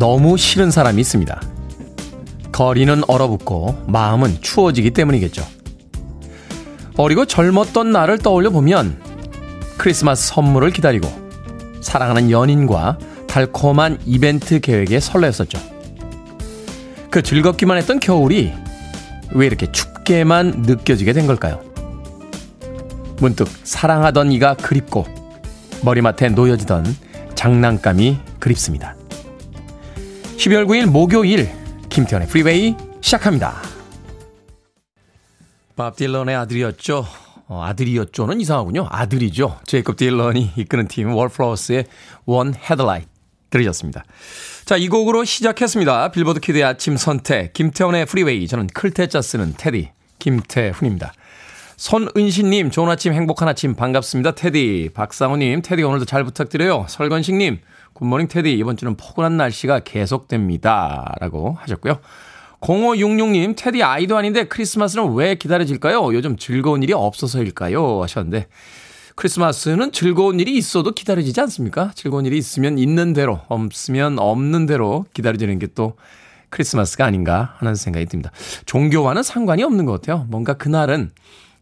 너무 싫은 사람이 있습니다. 거리는 얼어붙고 마음은 추워지기 때문이겠죠. 어리고 젊었던 나를 떠올려 보면 크리스마스 선물을 기다리고 사랑하는 연인과 달콤한 이벤트 계획에 설레었었죠. 그 즐겁기만 했던 겨울이 왜 이렇게 춥게만 느껴지게 된 걸까요? 문득 사랑하던 이가 그립고 머리맡에 놓여지던 장난감이 그립습니다. 12월 9일 목요일 김태훈의 프리웨이 시작합니다. 밥 딜런의 아들이었죠. 어, 아들이었죠는 이상하군요. 아들이죠. 제이콥 딜런이 이끄는 팀 월플라워스의 One Headlight 들으셨습니다. 자, 이 곡으로 시작했습니다. 빌보드 kid의 아침 선택 김태훈의 프리웨이 저는 클 태 자 쓰는 태디 김태훈입니다. 손은신님 좋은 아침 행복한 아침 반갑습니다. 테디 박상우님 테디 오늘도 잘 부탁드려요. 설건식님 굿모닝 테디 이번 주는 포근한 날씨가 계속됩니다. 라고 하셨고요. 0566님 테디 아이도 아닌데 크리스마스는 왜 기다려질까요? 요즘 즐거운 일이 없어서일까요? 하셨는데 크리스마스는 즐거운 일이 있어도 기다려지지 않습니까? 즐거운 일이 있으면 있는 대로 없으면 없는 대로 기다려지는 게 또 크리스마스가 아닌가 하는 생각이 듭니다. 종교와는 상관이 없는 것 같아요. 뭔가 그날은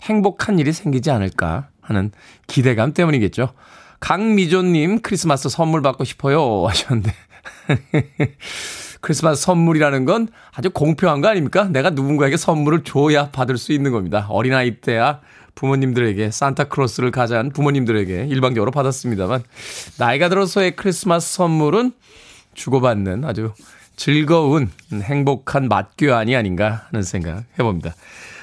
행복한 일이 생기지 않을까 하는 기대감 때문이겠죠. 강미조님 크리스마스 선물 받고 싶어요 하셨는데 크리스마스 선물이라는 건 아주 공평한 거 아닙니까? 내가 누군가에게 선물을 줘야 받을 수 있는 겁니다. 어린아이 때야 부모님들에게 산타크로스를 가져간 부모님들에게 일반적으로 받았습니다만 나이가 들어서의 크리스마스 선물은 주고받는 아주 즐거운 행복한 맛교환이 아닌가 하는 생각 해봅니다.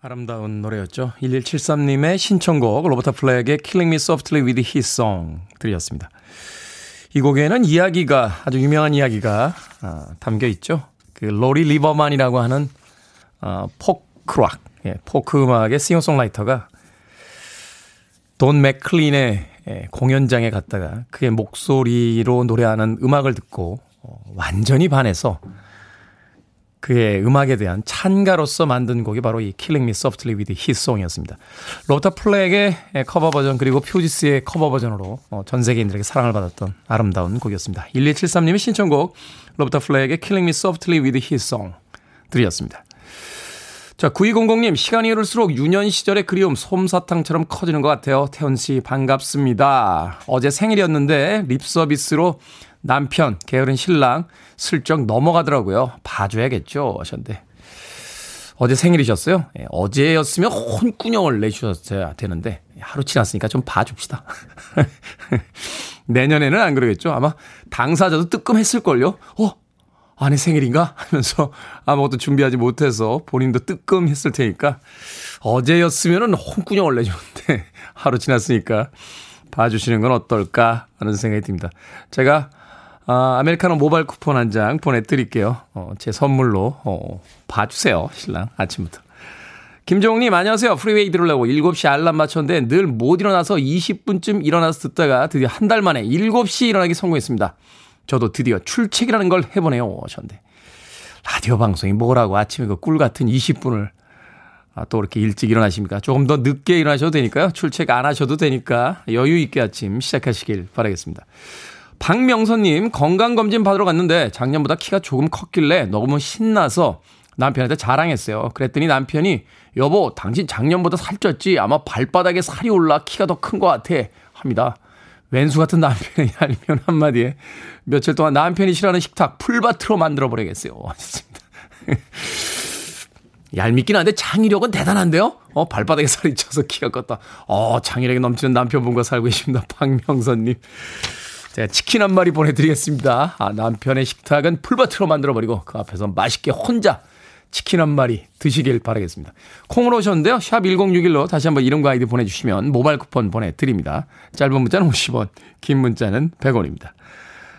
아름다운 노래였죠. 1173님의 신청곡 로버타 플랙의 Killing Me Softly with His Song 들이었습니다. 이 곡에는 이야기가 아주 유명한 이야기가 아, 담겨 있죠. 그 로리 리버만이라고 하는 아, 포크락, 예, 포크 음악의 싱어송라이터가 돈 맥클린의 예, 공연장에 갔다가 그의 목소리로 노래하는 음악을 듣고 어, 완전히 반해서 그의 음악에 대한 찬가로서 만든 곡이 바로 이 Killing Me Softly with His Song이었습니다. 로버타 플랙의 커버 버전 그리고 퓨지스의 커버 버전으로 어, 전 세계인들에게 사랑을 받았던 아름다운 곡이었습니다. 1273님의 신청곡 로버타 플랙의 Killing Me Softly with His Song 들이었습니다. 자, 9200님, 시간이 흐를수록 유년 시절의 그리움 솜사탕처럼 커지는 것 같아요. 태훈 씨, 반갑습니다. 어제 생일이었는데 립 서비스로 남편, 게으른 신랑 슬쩍 넘어가더라고요. 봐줘야겠죠. 하셨는데. 어제 생일이셨어요? 예, 어제였으면 혼꾸녕을 내주셨어야 되는데, 하루 지났으니까 좀 봐줍시다. 내년에는 안 그러겠죠? 아마 당사자도 뜨끔했을걸요? 어? 아내 생일인가? 하면서 아무것도 준비하지 못해서 본인도 뜨끔했을 테니까, 어제였으면 혼꾸녕을 내주는데, 하루 지났으니까 봐주시는 건 어떨까 하는 생각이 듭니다. 제가 아, 아메리카노 모바일 쿠폰 한 장 보내드릴게요. 어, 제 선물로 어, 봐주세요. 신랑 아침부터. 김정욱님 안녕하세요. 프리웨이 들으려고 7시 알람 맞췄는데 늘 못 일어나서 20분쯤 일어나서 듣다가 드디어 한 달 만에 7시 일어나기 성공했습니다. 저도 드디어 출첵이라는 걸 해보네요. 하셨는데 라디오 방송이 뭐라고 아침에 그 꿀 같은 20분을 아, 또 이렇게 일찍 일어나십니까? 조금 더 늦게 일어나셔도 되니까요. 출첵 안 하셔도 되니까 여유 있게 아침 시작하시길 바라겠습니다. 박명선님 건강검진 받으러 갔는데 작년보다 키가 조금 컸길래 너무 신나서 남편한테 자랑했어요. 그랬더니 남편이 여보 당신 작년보다 살쪘지 아마 발바닥에 살이 올라 키가 더 큰 것 같아 합니다. 왼수 같은 남편이 알면 한마디에 며칠 동안 남편이 싫어하는 식탁 풀밭으로 만들어 버리겠어요. 하셨습니다. 얄밉긴 한데 창의력은 대단한데요? 어, 발바닥에 살이 쪄서 키가 컸다. 어, 창의력이 넘치는 남편분과 살고 계십니다. 박명선님. 제가 치킨 한 마리 보내드리겠습니다. 아, 남편의 식탁은 풀밭으로 만들어버리고 그 앞에서 맛있게 혼자 치킨 한 마리 드시길 바라겠습니다. 콩으로 오셨는데요. 샵 1061로 다시 한번 이름과 아이디 보내주시면 모바일 쿠폰 보내드립니다. 짧은 문자는 50원, 긴 문자는 100원입니다.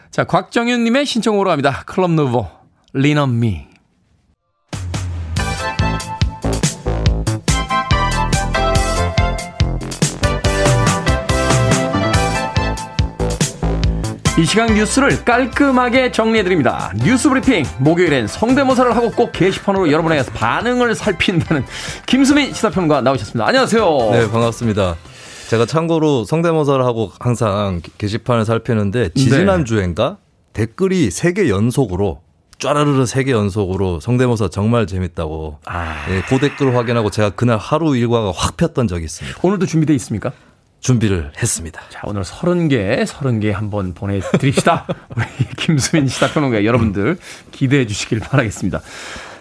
자, 곽정윤님의 신청으로 갑니다. 클럽 누보, me. 이 시간 뉴스를 깔끔하게 정리해드립니다. 뉴스 브리핑. 목요일엔 성대모사를 하고 꼭 게시판으로 여러분의 반응을 살핀다는 김수민 시사평가 나오셨습니다. 안녕하세요. 네, 반갑습니다. 제가 참고로 성대모사를 하고 항상 게시판을 살피는데 지지난 네. 주엔가 댓글이 3개 연속으로 쫘라르르 3개 연속으로 성대모사 정말 재밌다고 아... 예, 그 댓글을 확인하고 제가 그날 하루 일과가 확 폈던 적이 있습니다. 오늘도 준비되어 있습니까? 준비를 했습니다. 자, 오늘 30개, 30개 한번 보내드립시다. 우리 김수민 시사평론가 여러분들 기대해 주시길 바라겠습니다.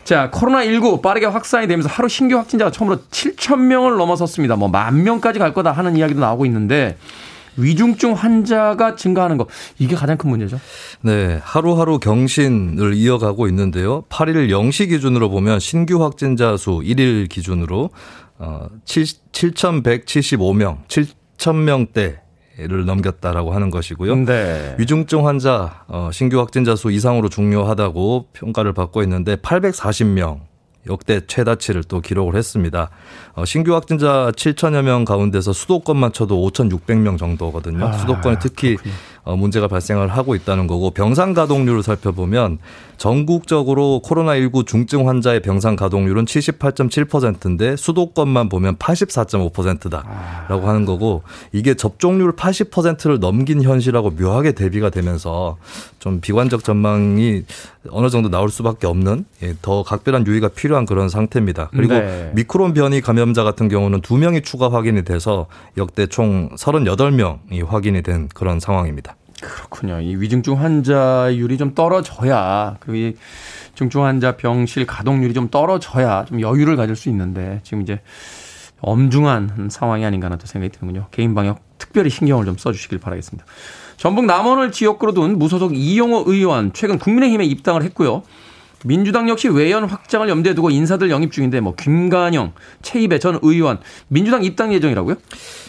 자, 코로나19 빠르게 확산이 되면서 하루 신규 확진자가 처음으로 7,000명을 넘어섰습니다. 뭐, 만 명까지 갈 거다 하는 이야기도 나오고 있는데, 위중증 환자가 증가하는 거, 이게 가장 큰 문제죠? 네, 하루하루 경신을 이어가고 있는데요. 8일 0시 기준으로 보면 신규 확진자 수 1일 기준으로 어, 7,175명, 4,000명대 를 넘겼다라고 하는 것이고요. 네. 위중증 환자 어, 신규 확진자 수 이상으로 중요하다고 평가를 받고 있는데 840명 역대 최다치를 또 기록을 했습니다. 어, 신규 확진자 7천여 명 가운데서 수도권만 쳐도 5,600명 정도거든요. 아, 수도권에 특히 그렇군요. 어, 문제가 발생을 하고 있다는 거고 병상 가동률을 살펴보면 전국적으로 코로나19 중증 환자의 병상 가동률은 78.7%인데 수도권만 보면 84.5%다라고 하는 거고 이게 접종률 80%를 넘긴 현실하고 묘하게 대비가 되면서 좀 비관적 전망이 어느 정도 나올 수밖에 없는 예, 더 각별한 유의가 필요한 그런 상태입니다. 그리고 네. 미크론 변이 감염자 같은 경우는 2명이 추가 확인이 돼서 역대 총 38명이 확인이 된 그런 상황입니다. 그렇군요. 이 위중증 환자율이 좀 떨어져야 그리고 이 중증 환자 병실 가동률이 좀 떨어져야 좀 여유를 가질 수 있는데 지금 이제 엄중한 상황이 아닌가 하는 생각이 드는군요. 개인 방역 특별히 신경을 좀 써주시길 바라겠습니다. 전북 남원을 지역구로 둔 무소속 이용호 의원 최근 국민의힘에 입당을 했고요. 민주당 역시 외연 확장을 염두에 두고 인사들 영입 중인데 뭐 김관영, 최이배 전 의원 민주당 입당 예정이라고요?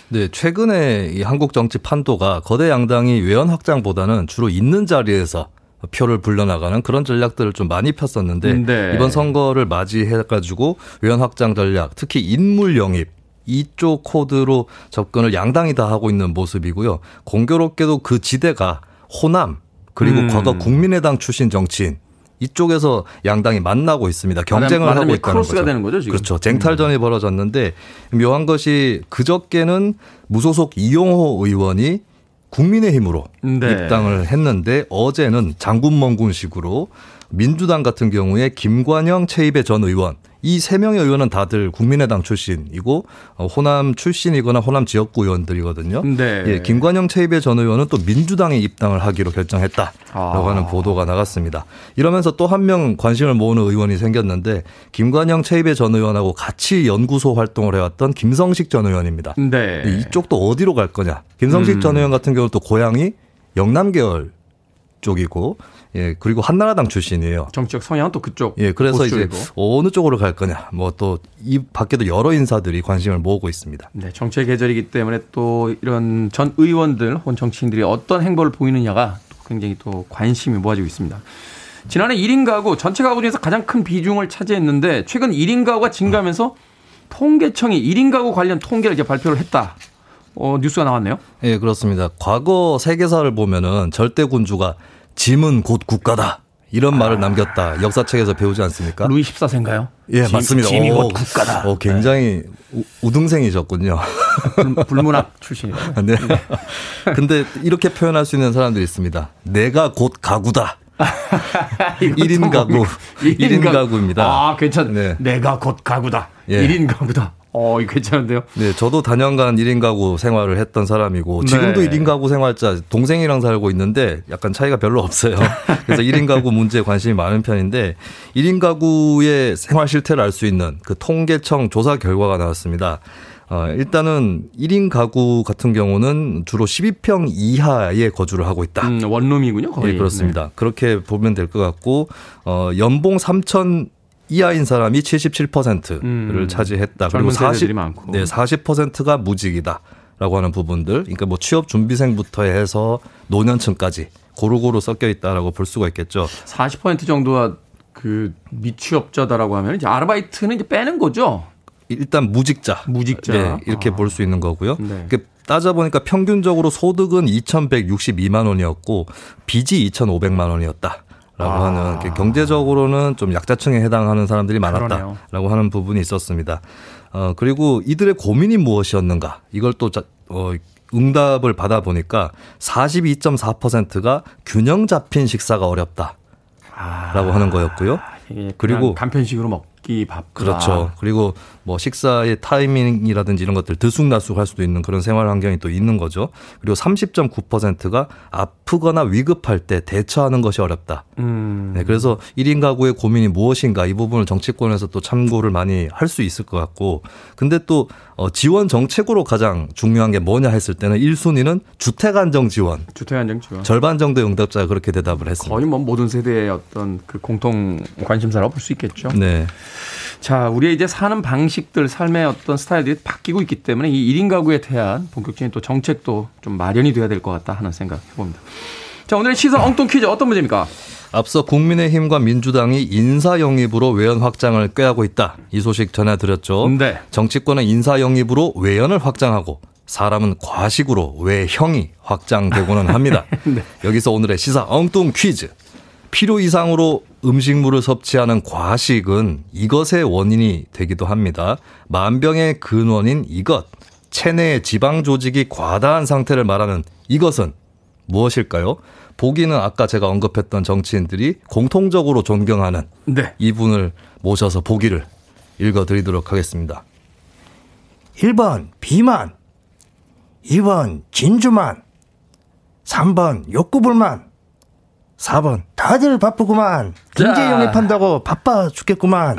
네, 최근에 이 한국 정치 판도가 거대 양당이 외연 확장보다는 주로 있는 자리에서 표를 불려나가는 그런 전략들을 좀 많이 폈었는데 네. 이번 선거를 맞이해 가지고 외연 확장 전략, 특히 인물 영입 이쪽 코드로 접근을 양당이 다 하고 있는 모습이고요. 공교롭게도 그 지대가 호남 그리고 음. 과거 국민의당 출신 정치인 이쪽에서 양당이 만나고 있습니다. 경쟁을 하고 있다는 거죠. 되는 거죠 지금? 그렇죠. 쟁탈전이 음. 벌어졌는데 묘한 것이 그저께는 무소속 이용호 의원이 국민의힘으로 네. 입당을 했는데 어제는 장군멍군식으로 민주당 같은 경우에 김관영 최입의 전 의원 이 세 명의 의원은 다들 국민의당 출신이고 어, 호남 출신이거나 호남 지역구 의원들이거든요. 네. 예, 김관영 최입의 전 의원은 또 민주당에 입당을 하기로 결정했다라고 아. 하는 보도가 나갔습니다. 이러면서 또 한 명 관심을 모으는 의원이 생겼는데 김관영 최입의 전 의원하고 같이 연구소 활동을 해왔던 김성식 전 의원입니다. 네. 이쪽도 어디로 갈 거냐? 김성식 음. 전 의원 같은 경우는 또 고향이 영남 계열 쪽이고 예, 그리고 한나라당 출신이에요. 정치적 성향은 또 그쪽. 예, 그래서 이제 어느 쪽으로 갈 거냐. 뭐 또 이 밖에도 여러 인사들이 관심을 모으고 있습니다. 네, 정치의 계절이기 때문에 또 이런 전 의원들 혹은 정치인들이 어떤 행보를 보이느냐가 굉장히 또 관심이 모아지고 있습니다. 지난해 1인 가구 전체 가구 중에서 가장 큰 비중을 차지했는데 최근 1인 가구가 증가하면서 통계청이 1인 가구 관련 통계를 이제 발표를 했다. 어, 뉴스가 나왔네요. 예, 그렇습니다. 과거 세계사를 보면은 절대 군주가 짐은 곧 국가다. 이런 아. 말을 남겼다. 역사책에서 배우지 않습니까? 루이 14세인가요? 예, 짐, 맞습니다. 짐이 오, 곧 국가다. 오, 굉장히 네. 우등생이셨군요. 불, 문학 출신이에요. 네. 네. 근데 이렇게 표현할 수 있는 사람들이 있습니다. 내가 곧 가구다. 1인 가구. 1인, 1인 가구. 입니다 아, 괜찮네. 네. 내가 곧 가구다. 예. 1인 가구다. 어, 괜찮은데요? 네, 저도 단연간 1인 가구 생활을 했던 사람이고 지금도 네. 1인 가구 생활자 동생이랑 살고 있는데 약간 차이가 별로 없어요. 그래서 1인 가구 문제에 관심이 많은 편인데 1인 가구의 생활 실태를 알 수 있는 그 통계청 조사 결과가 나왔습니다. 어, 일단은 1인 가구 같은 경우는 주로 12평 이하에 거주를 하고 있다. 음, 원룸이군요, 거의. 네, 그렇습니다. 네. 그렇게 보면 될 것 같고, 어, 연봉 3천 이하인 사람이 77%를 음, 차지했다. 그리고 40, 많고. 네, 40%가 무직이다. 라고 하는 부분들. 그러니까 뭐 취업 준비생부터 해서 노년층까지 고루고루 섞여 있다라고 볼 수가 있겠죠. 40% 정도가 그 미취업자다라고 하면 이제 아르바이트는 이제 빼는 거죠. 일단 무직자. 무직자. 네, 이렇게 아. 볼수 있는 거고요. 네. 따져보니까 평균적으로 소득은 2,162만 원이었고 빚이 2,500만 원이었다. 라고 아. 하는 경제적으로는 좀 약자층에 해당하는 사람들이 많았다라고 그러네요. 하는 부분이 있었습니다. 어 그리고 이들의 고민이 무엇이었는가 이걸 또 자, 어, 응답을 받아 보니까 42.4%가 균형 잡힌 식사가 어렵다라고 아. 하는 거였고요. 그리고 간편식으로 먹 먹기 바쁘다. 그렇죠. 그리고 뭐 식사의 타이밍이라든지 이런 것들 들쑥날쑥할 수도 있는 그런 생활 환경이 또 있는 거죠. 그리고 30.9%가 아프거나 위급할 때 대처하는 것이 어렵다. 음. 네, 그래서 1인 가구의 고민이 무엇인가 이 부분을 정치권에서 또 참고를 많이 할 수 있을 것 같고 근데 또 어, 지원 정책으로 가장 중요한 게 뭐냐 했을 때는 1순위는 주택 안정 지원. 주택 안정 지원. 절반 정도의 응답자가 그렇게 대답을 했습니다. 거의 뭐 모든 세대의 어떤 그 공통 관심사라고 볼 수 있겠죠. 네. 자, 우리의 이제 사는 방식들, 삶의 어떤 스타일들이 바뀌고 있기 때문에 이 1인 가구에 대한 본격적인 또 정책도 좀 마련이 돼야 될 것 같다 하는 생각 해봅니다. 자, 오늘의 시선 엉뚱 퀴즈 어떤 문제입니까? 앞서 국민의힘과 민주당이 인사 영입으로 외연 확장을 꾀하고 있다. 이 소식 전해드렸죠. 네. 정치권은 인사 영입으로 외연을 확장하고 사람은 과식으로 외형이 확장되고는 합니다. 네. 여기서 오늘의 시사 엉뚱 퀴즈. 필요 이상으로 음식물을 섭취하는 과식은 이것의 원인이 되기도 합니다. 만병의 근원인 이것, 체내의 지방 조직이 과다한 상태를 말하는 이것은 무엇일까요? 보기는 아까 제가 언급했던 정치인들이 공통적으로 존경하는 네. 이분을 모셔서 보기를 읽어드리도록 하겠습니다. 1번 비만, 2번 진주만, 3번 욕구불만, 4번. 다들 바쁘구만. 경제 영입한다고 바빠 죽겠구만.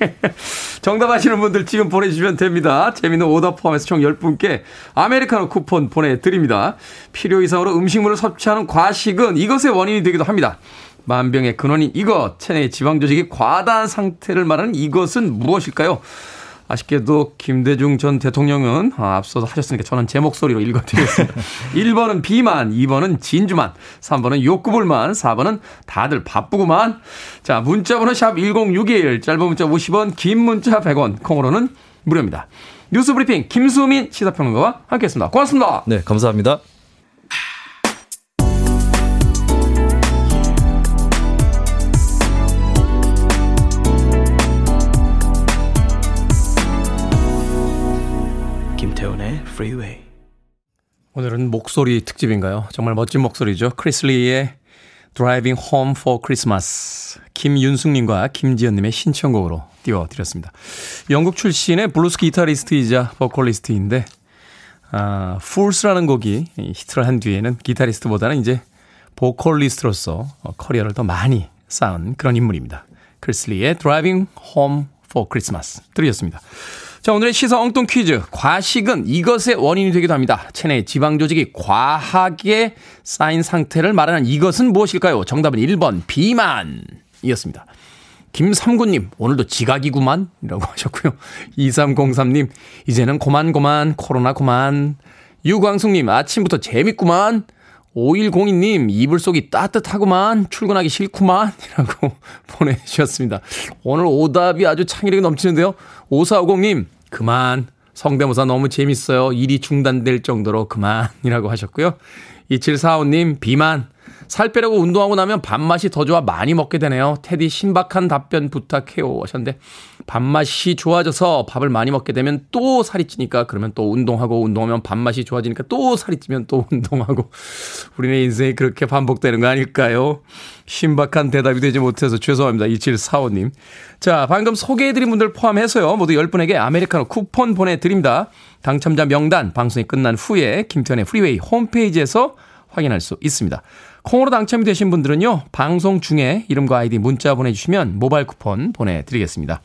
정답 아시는 분들 지금 보내주시면 됩니다. 재미는 오답 포함해서 총 10분께 아메리카노 쿠폰 보내드립니다. 필요 이상으로 음식물을 섭취하는 과식은 이것의 원인이 되기도 합니다. 만병의 근원인 이것, 체내 지방 조직이 과다한 상태를 말하는 이것은 무엇일까요? 아쉽게도 김대중 전 대통령은 아, 앞서서 하셨으니까 저는 제 목소리로 읽어드리겠습니다. 1번은 비만, 2번은 진주만, 3번은 욕구불만, 4번은 다들 바쁘구만. 자, 문자번호 샵 1061, 짧은 문자 50원, 긴 문자 100원, 콩으로는 무료입니다. 뉴스 브리핑 김수민 시사평론가와 함께했습니다. 고맙습니다. 네, 감사합니다. Freeway. 오늘은 목소리 특집인가요? 정말 멋진 목소리죠. 크리스 리아의 Driving Home for Christmas. 김윤숙님과 김지연님의 신청곡으로 띄워드렸습니다. 영국 출신의 블루스 기타리스트이자 보컬리스트인데, 아, Fools라는 곡이 히트를 한 뒤에는 기타리스트보다는 이제 보컬리스트로서 커리어를 더 많이 쌓은 그런 인물입니다. 크리스 리아의 Driving Home for Christmas 들으셨습니다. 자, 오늘의 시사 엉뚱 퀴즈. 과식은 이것의 원인이 되기도 합니다. 체내 지방 조직이 과하게 쌓인 상태를 말하는 이것은 무엇일까요? 정답은 1번 비만이었습니다. 김삼구님, 오늘도 지각이구만? 이라고 하셨고요. 2303님, 이제는 고만고만, 코로나 고만. 유광숙님, 아침부터 재밌구만. 5102님, 이불 속이 따뜻하구만. 출근하기 싫구만. 이라고 보내주셨습니다. 오늘 오답이 아주 창의력이 넘치는데요. 5450님, 그만. 성대모사 너무 재밌어요. 일이 중단될 정도로 그만이라고 하셨고요. 2745님, 비만. 살 빼려고 운동하고 나면 밥맛이 더 좋아 많이 먹게 되네요. 테디 신박한 답변 부탁해요. 하셨는데, 밥맛이 좋아져서 밥을 많이 먹게 되면 또 살이 찌니까 그러면 또 운동하고 운동하면 밥맛이 좋아지니까 또 살이 찌면 또 운동하고 우리네 인생이 그렇게 반복되는 거 아닐까요? 신박한 대답이 되지 못해서 죄송합니다. 2745님. 자, 방금 소개해드린 분들 포함해서요. 모두 10분에게 아메리카노 쿠폰 보내드립니다. 당첨자 명단 방송이 끝난 후에 김태훈의 프리웨이 홈페이지에서 확인할 수 있습니다. 콩으로 당첨이 되신 분들은요. 방송 중에 이름과 아이디 문자 보내주시면 모바일 쿠폰 보내드리겠습니다.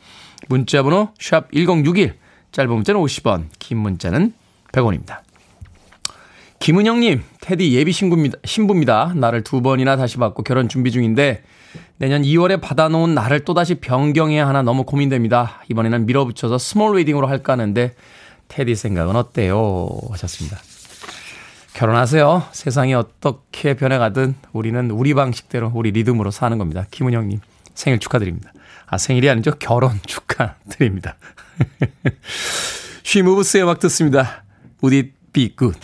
문자 번호 샵 1061, 짧은 문자는 50원, 긴 문자는 100원입니다. 김은영님, 태디 예비 신부입니다. 신부입니다. 날을 두 번이나 다시 받고 결혼 준비 중인데 내년 2월에 받아놓은 날을 또다시 변경해야 하나 너무 고민됩니다. 이번에는 밀어붙여서 small wedding으로 할까 하는데 태디 생각은 어때요? 하셨습니다. 결혼하세요. 세상이 어떻게 변해가든 우리는 우리 방식대로 우리 리듬으로 사는 겁니다. 김은영님 생일 축하드립니다. 아 생일이 아니죠. 결혼 축하드립니다. 쉬무브스의 음악 듣습니다. Would it be good?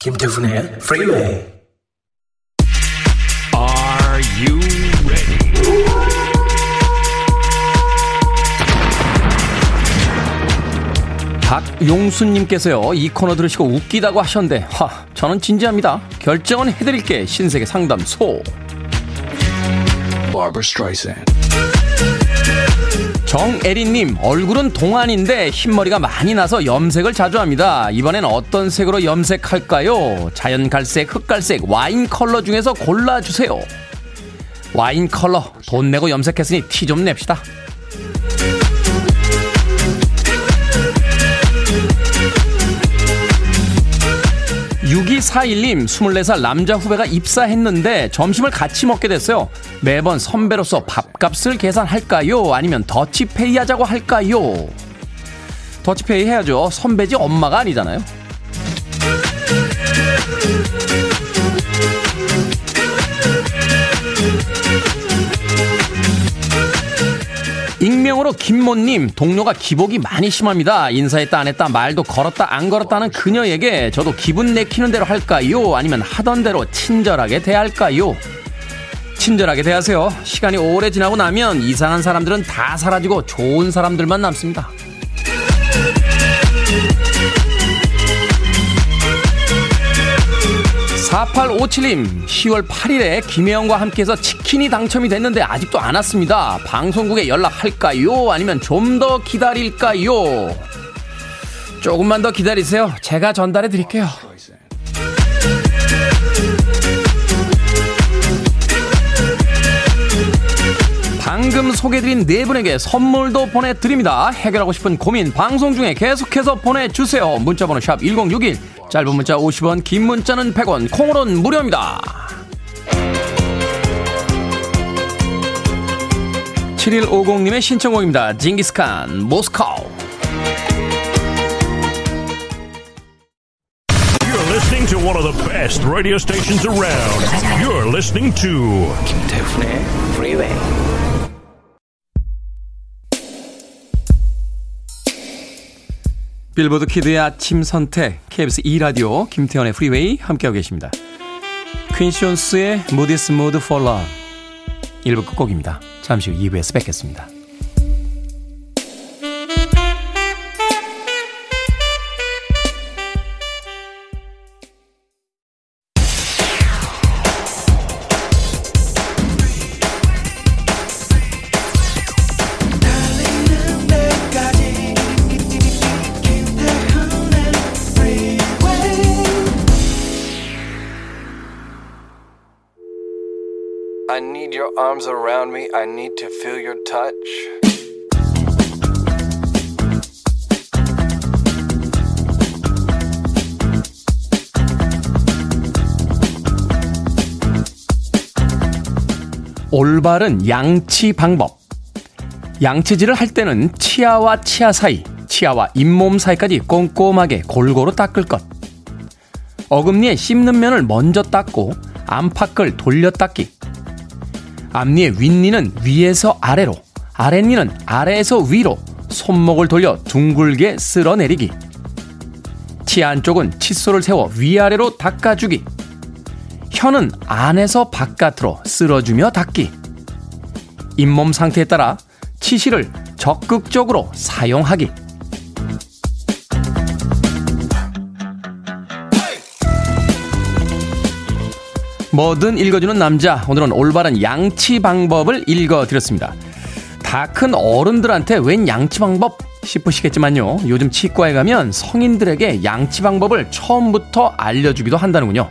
김태훈의 프리웨이 박용수님께서요, 이 코너 들으시고 웃기다고 하셨는데, 하, 저는 진지합니다. 결정은 해드릴게, 신세계 상담소. 정애리님, 얼굴은 동안인데 흰머리가 많이 나서 염색을 자주 합니다. 이번엔 어떤 색으로 염색할까요? 자연 갈색, 흑갈색, 와인 컬러 중에서 골라주세요. 와인 컬러, 돈 내고 염색했으니 티 좀 냅시다. 6241님, 24살 남자 후배가 입사했는데 점심을 같이 먹게 됐어요. 매번 선배로서 밥값을 계산할까요? 아니면 더치페이 하자고 할까요? 더치페이 해야죠. 선배지 엄마가 아니잖아요. 익명으로 김모님 동료가 기복이 많이 심합니다. 인사했다 안 했다 말도 걸었다 안 걸었다는 그녀에게 저도 기분 내키는 대로 할까요? 아니면 하던 대로 친절하게 대할까요? 친절하게 대하세요. 시간이 오래 지나고 나면 이상한 사람들은 다 사라지고 좋은 사람들만 남습니다. 4857님, 10월 8일에 김혜영과 함께해서 치킨이 당첨이 됐는데 아직도 안 왔습니다. 방송국에 연락할까요? 아니면 좀 더 기다릴까요? 조금만 더 기다리세요. 제가 전달해 드릴게요. 방금 소개드린 네 분에게 선물도 보내드립니다. 해결하고 싶은 고민 방송 중에 계속해서 보내주세요. 문자번호 샵 1061, 짧은 문자 50원, 긴 문자는 100원, 콩으로는 무료입니다. 7150님의 신청곡입니다. 징기스칸, 모스카우. listening to one of the best radio stations around. You're listening to 김태훈의 Freeway. 빌보드 kid의 아침 선택 KBS 2라디오 김태훈의 프리웨이 함께하고 계십니다. 퀸쇼스의 무디스 모드 for love 1부 끝곡입니다. 잠시 후 2부에서 뵙겠습니다. Arms around me. I need to feel your touch. 올바른 양치 방법. 양치질을 할 때는 치아와 치아 사이, 치아와 잇몸 사이까지 꼼꼼하게 골고루 닦을 것. 어금니에 씹는 면을 먼저 닦고 안팎을 돌려 닦기. 앞니의 윗니는 위에서 아래로, 아랫니는 아래에서 위로 손목을 돌려 둥글게 쓸어내리기. 치 안쪽은 칫솔을 세워 위아래로 닦아주기. 혀는 안에서 바깥으로 쓸어주며 닦기. 잇몸 상태에 따라 치실을 적극적으로 사용하기. 뭐든 읽어주는 남자. 오늘은 올바른 양치 방법을 읽어드렸습니다. 다 큰 어른들한테 웬 양치 방법 싶으시겠지만요. 요즘 치과에 가면 성인들에게 양치 방법을 처음부터 알려주기도 한다는군요.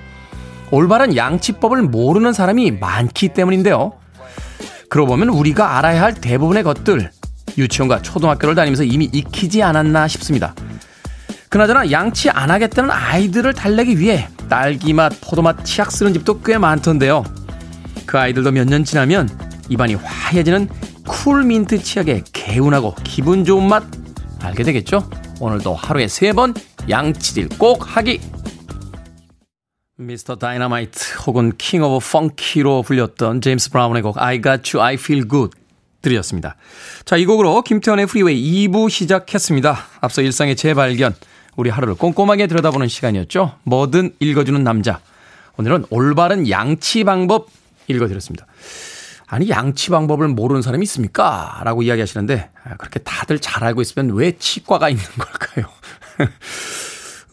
올바른 양치법을 모르는 사람이 많기 때문인데요. 그러고 보면 우리가 알아야 할 대부분의 것들 유치원과 초등학교를 다니면서 이미 익히지 않았나 싶습니다. 그나저나 양치 안 하겠다는 아이들을 달래기 위해 딸기맛, 포도맛 치약 쓰는 집도 꽤 많던데요. 그 아이들도 몇 년 지나면 입안이 화해지는 cool mint 치약의 개운하고 기분 좋은 맛 알게 되겠죠? 오늘도 하루에 세 번 양치질 꼭 하기! Mr. Dynamite 혹은 King of Funky로 불렸던 제임스 브라운의 곡 I Got You, I Feel Good 들이었습니다. 자, 이 곡으로 김태훈의 Freeway 2부 시작했습니다. 앞서 일상의 재발견, 우리 하루를 꼼꼼하게 들여다보는 시간이었죠. 뭐든 읽어주는 남자. 오늘은 올바른 양치 방법 읽어드렸습니다. 아니, 양치 방법을 모르는 사람이 있습니까? 라고 이야기 하시는데, 아, 그렇게 다들 잘 알고 있으면 왜 치과가 있는 걸까요?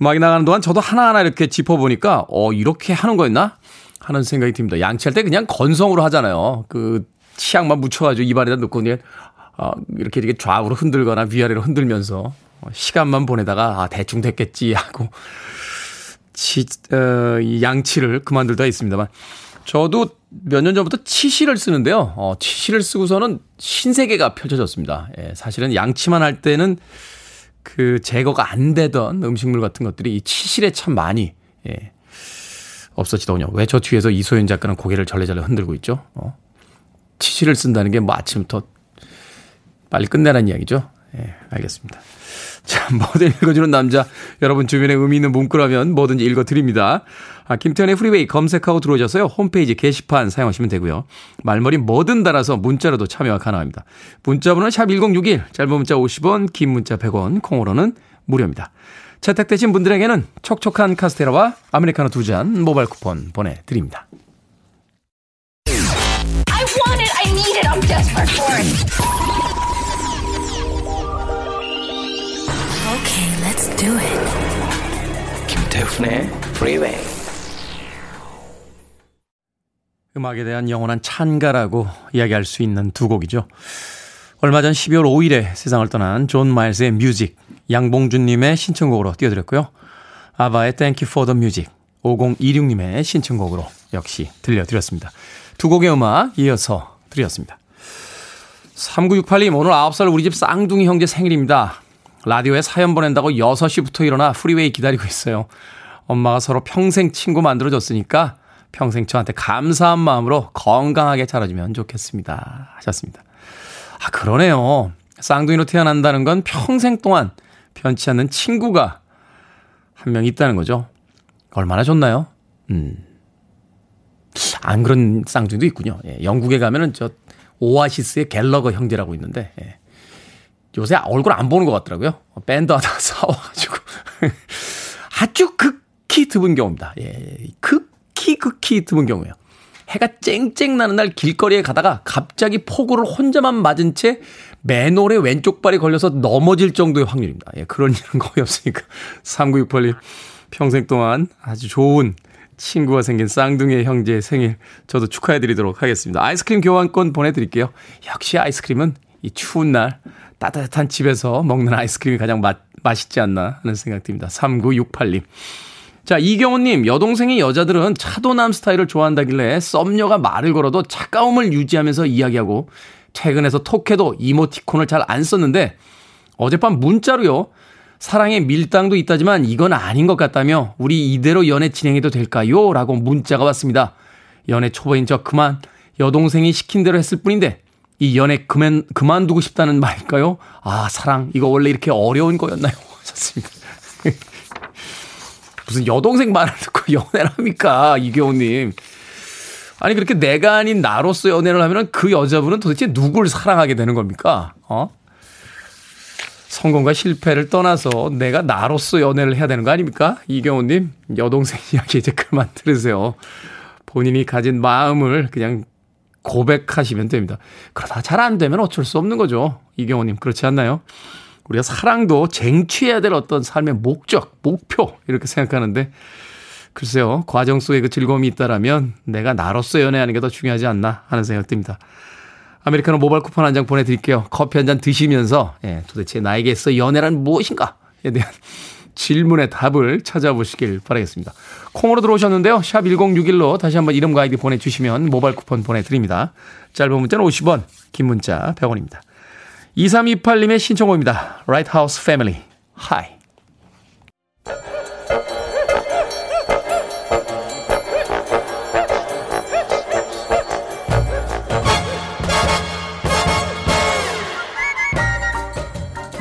음악이 나가는 동안 저도 하나하나 이렇게 짚어보니까, 어, 이렇게 하는 거였나? 하는 생각이 듭니다. 양치할 때 그냥 건성으로 하잖아요. 그, 치약만 묻혀가지고 입안에다 넣고 그냥, 어, 이렇게 이렇게 좌우로 흔들거나 위아래로 흔들면서 어, 시간만 보내다가 아 대충 됐겠지 하고 치, 어, 이 양치를 그만둘 다 있습니다만 저도 몇 년 전부터 치실을 쓰는데요. 어, 치실을 쓰고서는 신세계가 펼쳐졌습니다. 예, 사실은 양치만 할 때는 그 제거가 안 되던 음식물 같은 것들이 이 치실에 참 많이 예, 없어지더군요. 왜 저 뒤에서 이소연 작가는 고개를 절레절레 흔들고 있죠? 어? 치실을 쓴다는 게 뭐 아침부터 빨리 끝내라는 이야기죠. 예, 알겠습니다. 자, 뭐든 읽어주는 남자. 여러분 주변에 의미 있는 문구라면 뭐든지 읽어드립니다. 아, 김태훈의 Freeway 검색하고 들어오셔서요. 홈페이지 게시판 사용하시면 되고요. 말머리 뭐든 달아서 문자로도 참여가 가능합니다. 문자번호는 샵 1061, 짧은 문자 50원, 긴 문자 100원, 콩으로는 무료입니다. 채택되신 분들에게는 촉촉한 카스테라와 아메리카노 두 잔 모바일 쿠폰 보내드립니다. I want it, I need it, I'm desperate for it. Do it. 김태훈의 Freeway. 음악에 대한 영원한 찬가라고 이야기할 수 있는 두 곡이죠. 얼마 전 12월 5일에 세상을 떠난 존 마일스의 Music, 양봉준님의 신청곡으로 띄워드렸고요. 아바의 Thank You for the Music, 5026님의 신청곡으로 역시 들려드렸습니다. 두 곡의 음악 이어서 드렸습니다. 3968님, 오늘 9살 우리 집 쌍둥이 형제 생일입니다. 라디오에 사연 보낸다고 6시부터 일어나 프리웨이 기다리고 있어요. 엄마가 서로 평생 친구 만들어줬으니까 평생 저한테 감사한 마음으로 건강하게 자라주면 좋겠습니다. 하셨습니다. 아, 그러네요. 쌍둥이로 태어난다는 건 평생 동안 변치 않는 친구가 한 명 있다는 거죠. 얼마나 좋나요? 음. 안 그런 쌍둥이도 있군요. 예, 영국에 가면은 저 오아시스의 갤러거 형제라고 있는데, 예. 요새 얼굴 안 보는 것 같더라고요. 밴드 하다가 싸워가지고. 아주 극히 드문 경우입니다. 예, 극히 극히 드문 경우예요. 해가 쨍쨍 나는 날 길거리에 가다가 갑자기 폭우를 혼자만 맞은 채 맨홀에 왼쪽 발이 걸려서 넘어질 정도의 확률입니다. 예, 그런 일은 거의 없으니까. 3968님, 평생 동안 아주 좋은 친구가 생긴 쌍둥이 형제의 생일 저도 축하해드리도록 하겠습니다. 아이스크림 교환권 보내드릴게요. 역시 아이스크림은 이 추운 날 따뜻한 집에서 먹는 아이스크림이 가장 맛, 맛있지 않나 하는 생각 듭니다. 3968님. 자, 이경호님, 여동생이 여자들은 차도남 스타일을 좋아한다길래 썸녀가 말을 걸어도 차가움을 유지하면서 이야기하고 퇴근해서 톡해도 이모티콘을 잘 안 썼는데 어젯밤 문자로요. 사랑에 밀당도 있다지만 이건 아닌 것 같다며 우리 이대로 연애 진행해도 될까요? 라고 문자가 왔습니다. 연애 초보인 저 그만 여동생이 시킨 대로 했을 뿐인데 이 연애 그만, 그만두고 싶다는 말일까요? 아, 사랑, 이거 원래 이렇게 어려운 거였나요? 하셨습니다. 무슨 여동생 말을 듣고 연애를 합니까? 이경호님. 아니, 그렇게 내가 아닌 나로서 연애를 하면 그 여자분은 도대체 누굴 사랑하게 되는 겁니까? 어? 성공과 실패를 떠나서 내가 나로서 연애를 해야 되는 거 아닙니까? 이경호님, 여동생 이야기 이제 그만 들으세요. 본인이 가진 마음을 그냥 고백하시면 됩니다. 그러다 잘 안 되면 어쩔 수 없는 거죠. 이경호님, 그렇지 않나요? 우리가 사랑도 쟁취해야 될 어떤 삶의 목적, 목표, 이렇게 생각하는데, 글쎄요, 과정 속에 그 즐거움이 있다라면 내가 나로서 연애하는 게 더 중요하지 않나 하는 생각 듭니다. 아메리카노 모바일 쿠폰 한 장 보내드릴게요. 커피 한 잔 드시면서, 예, 도대체 나에게서 연애란 무엇인가?에 대한 질문의 답을 찾아보시길 바라겠습니다. 콩으로 들어오셨는데요. 샵 1061로 다시 한번 이름과 아이디 보내주시면 모바일 쿠폰 보내드립니다. 짧은 문자는 50원, 긴 문자 100원입니다. 2328님의 신청곡입니다. Right House Family. Hi.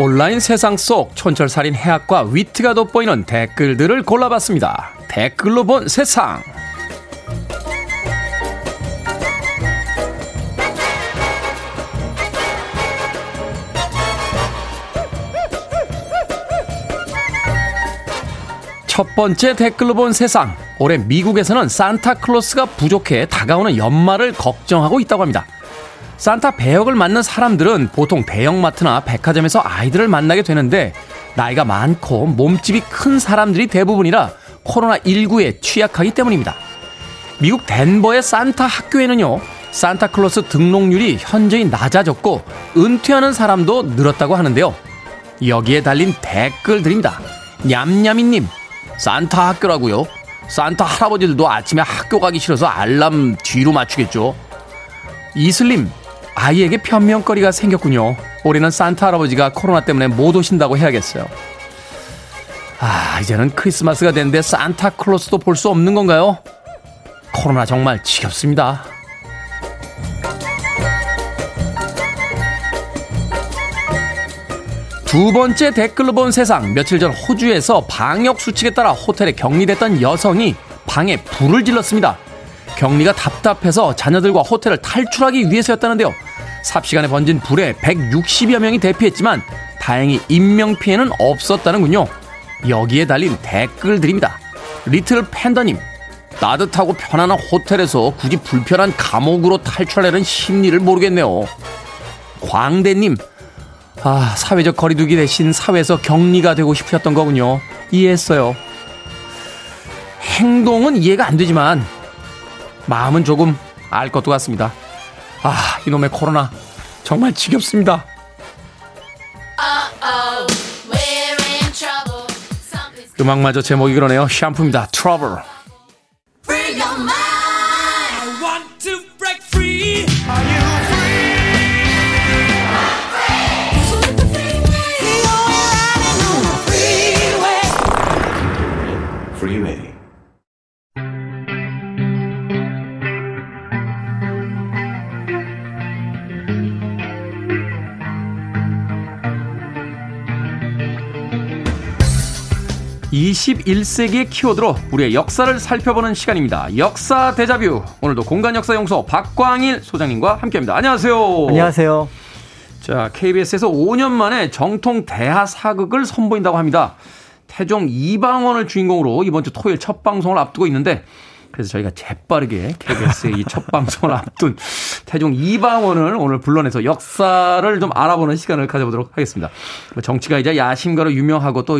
온라인 세상 속 촌철살인 해학과 위트가 돋보이는 댓글들을 골라봤습니다. 댓글로 본 세상. 첫 번째 댓글로 본 세상. 올해 미국에서는 산타클로스가 부족해 다가오는 연말을 걱정하고 있다고 합니다. 산타 배역을 맡는 사람들은 보통 대형마트나 백화점에서 아이들을 만나게 되는데 나이가 많고 몸집이 큰 사람들이 대부분이라 코로나19에 취약하기 때문입니다. 미국 덴버의 산타 학교에는요, 산타클로스 등록률이 현저히 낮아졌고 은퇴하는 사람도 늘었다고 하는데요. 여기에 달린 댓글들입니다. 냠냠이님, 산타 학교라고요? 산타 할아버지들도 아침에 학교 가기 싫어서 알람 뒤로 맞추겠죠. 이슬림, 아이에게 편명거리가 생겼군요. 올해는 산타 할아버지가 코로나 때문에 못 오신다고 해야겠어요. 아, 이제는 크리스마스가 됐는데 산타클로스도 볼 수 없는 건가요? 코로나 정말 지겹습니다. 두 번째 댓글로 본 세상. 며칠 전 호주에서 방역 수칙에 따라 호텔에 격리됐던 여성이 방에 불을 질렀습니다. 격리가 답답해서 자녀들과 호텔을 탈출하기 위해서였다는데요. 삽시간에 번진 불에 160여 명이 대피했지만 다행히 인명피해는 없었다는군요. 여기에 달린 댓글들입니다. 리틀 팬더님, 따뜻하고 편안한 호텔에서 굳이 불편한 감옥으로 탈출하려는 심리를 모르겠네요. 광대님, 아, 사회적 거리두기 대신 사회에서 격리가 되고 싶으셨던 거군요. 이해했어요. 행동은 이해가 안 되지만, 마음은 조금 알 것도 같습니다. 아, 이놈의 코로나. 정말 지겹습니다. 음악마저 제목이 그러네요. 샴푸입니다. 트러블. 21세기의 키워드로 우리의 역사를 살펴보는 시간입니다. 역사 대자뷰. 오늘도 공간 역사연구소 박광일 소장님과 함께합니다. 안녕하세요. 안녕하세요. 자, KBS에서 5년 만에 정통 대하 사극을 선보인다고 합니다. 태종 이방원을 주인공으로 이번 주 토요일 첫 방송을 앞두고 있는데 그래서 저희가 재빠르게 KBS의 이 첫 방송을 앞둔 태종 이방원을 오늘 불러내서 역사를 좀 알아보는 시간을 가져보도록 하겠습니다. 뭐 정치가이자 야심가로 유명하고 또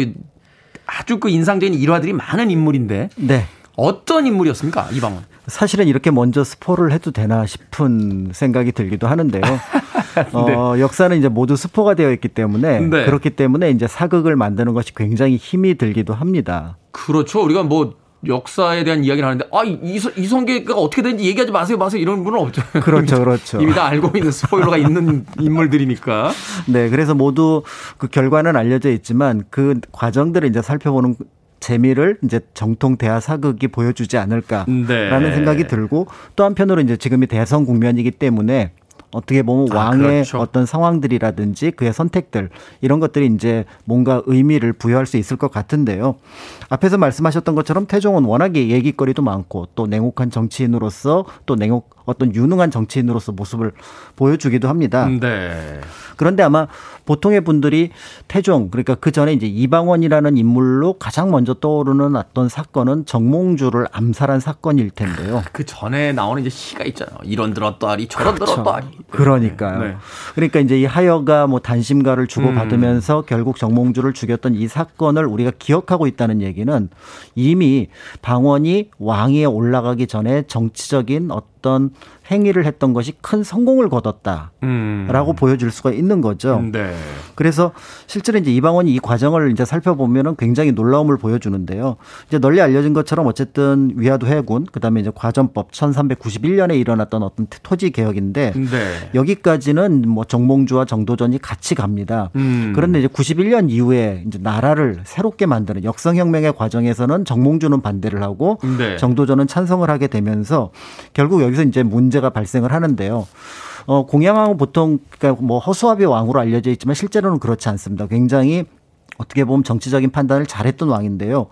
아주 그 인상적인 일화들이 많은 인물인데 네. 어떤 인물이었습니까 이방원? 사실은 이렇게 먼저 스포를 해도 되나 싶은 생각이 들기도 하는데요. 어, 네. 어, 역사는 이제 모두 스포가 되어 있기 때문에 네. 그렇기 때문에 이제 사극을 만드는 것이 굉장히 힘이 들기도 합니다. 그렇죠. 우리가 뭐 역사에 대한 이야기를 하는데 아 이성, 이성계가 어떻게 되는지 얘기하지 마세요 마세요 이런 분은 없죠. 그렇죠, 그렇죠. 이미 다 알고 있는 스포일러가 있는 인물들이니까. 네, 그래서 모두 그 결과는 알려져 있지만 그 과정들을 이제 살펴보는 재미를 이제 정통 대하 사극이 보여주지 않을까라는 네. 생각이 들고 또 한편으로 이제 지금이 대선 국면이기 때문에 어떻게 보면 아, 왕의 그렇죠. 어떤 상황들이라든지 그의 선택들 이런 것들이 이제 뭔가 의미를 부여할 수 있을 것 같은데요. 앞에서 말씀하셨던 것처럼 태종은 워낙에 얘기거리도 많고 또 냉혹한 정치인으로서 또 냉혹 어떤 유능한 정치인으로서 모습을 보여주기도 합니다. 네. 그런데 아마 보통의 분들이 태종 그러니까 그 전에 이제 이방원이라는 인물로 가장 먼저 떠오르는 어떤 사건은 정몽주를 암살한 사건일 텐데요. 그 전에 나오는 이제 시가 있잖아요. 이런 들었다리 저런 그렇죠. 들었다리. 그러니까요. 네. 그러니까 이제 이 하여가 뭐 단심가를 주고받으면서 음. 결국 정몽주를 죽였던 이 사건을 우리가 기억하고 있다는 얘기는 이미 방원이 왕위에 올라가기 전에 정치적인 어떤 행위를 했던 것이 큰 성공을 거뒀다라고 음. 보여줄 수가 있는 거죠. 네. 그래서 실제로 이제 이방원이 이 과정을 이제 살펴보면은 굉장히 놀라움을 보여주는데요. 이제 널리 알려진 것처럼 어쨌든 위화도 해군 그다음에 이제 과전법 1391년에 일어났던 어떤 토지 개혁인데 네. 여기까지는 뭐 정몽주와 정도전이 같이 갑니다. 음. 그런데 이제 91년 이후에 이제 나라를 새롭게 만드는 역성혁명의 과정에서는 정몽주는 반대를 하고 네. 정도전은 찬성을 하게 되면서 결국 여기서 이제 문제 문제가 발생을 하는데요. 어, 공양왕은 보통 그러니까 뭐 허수아비 왕으로 알려져 있지만 실제로는 그렇지 않습니다. 굉장히 어떻게 보면 정치적인 판단을 잘했던 왕인데요.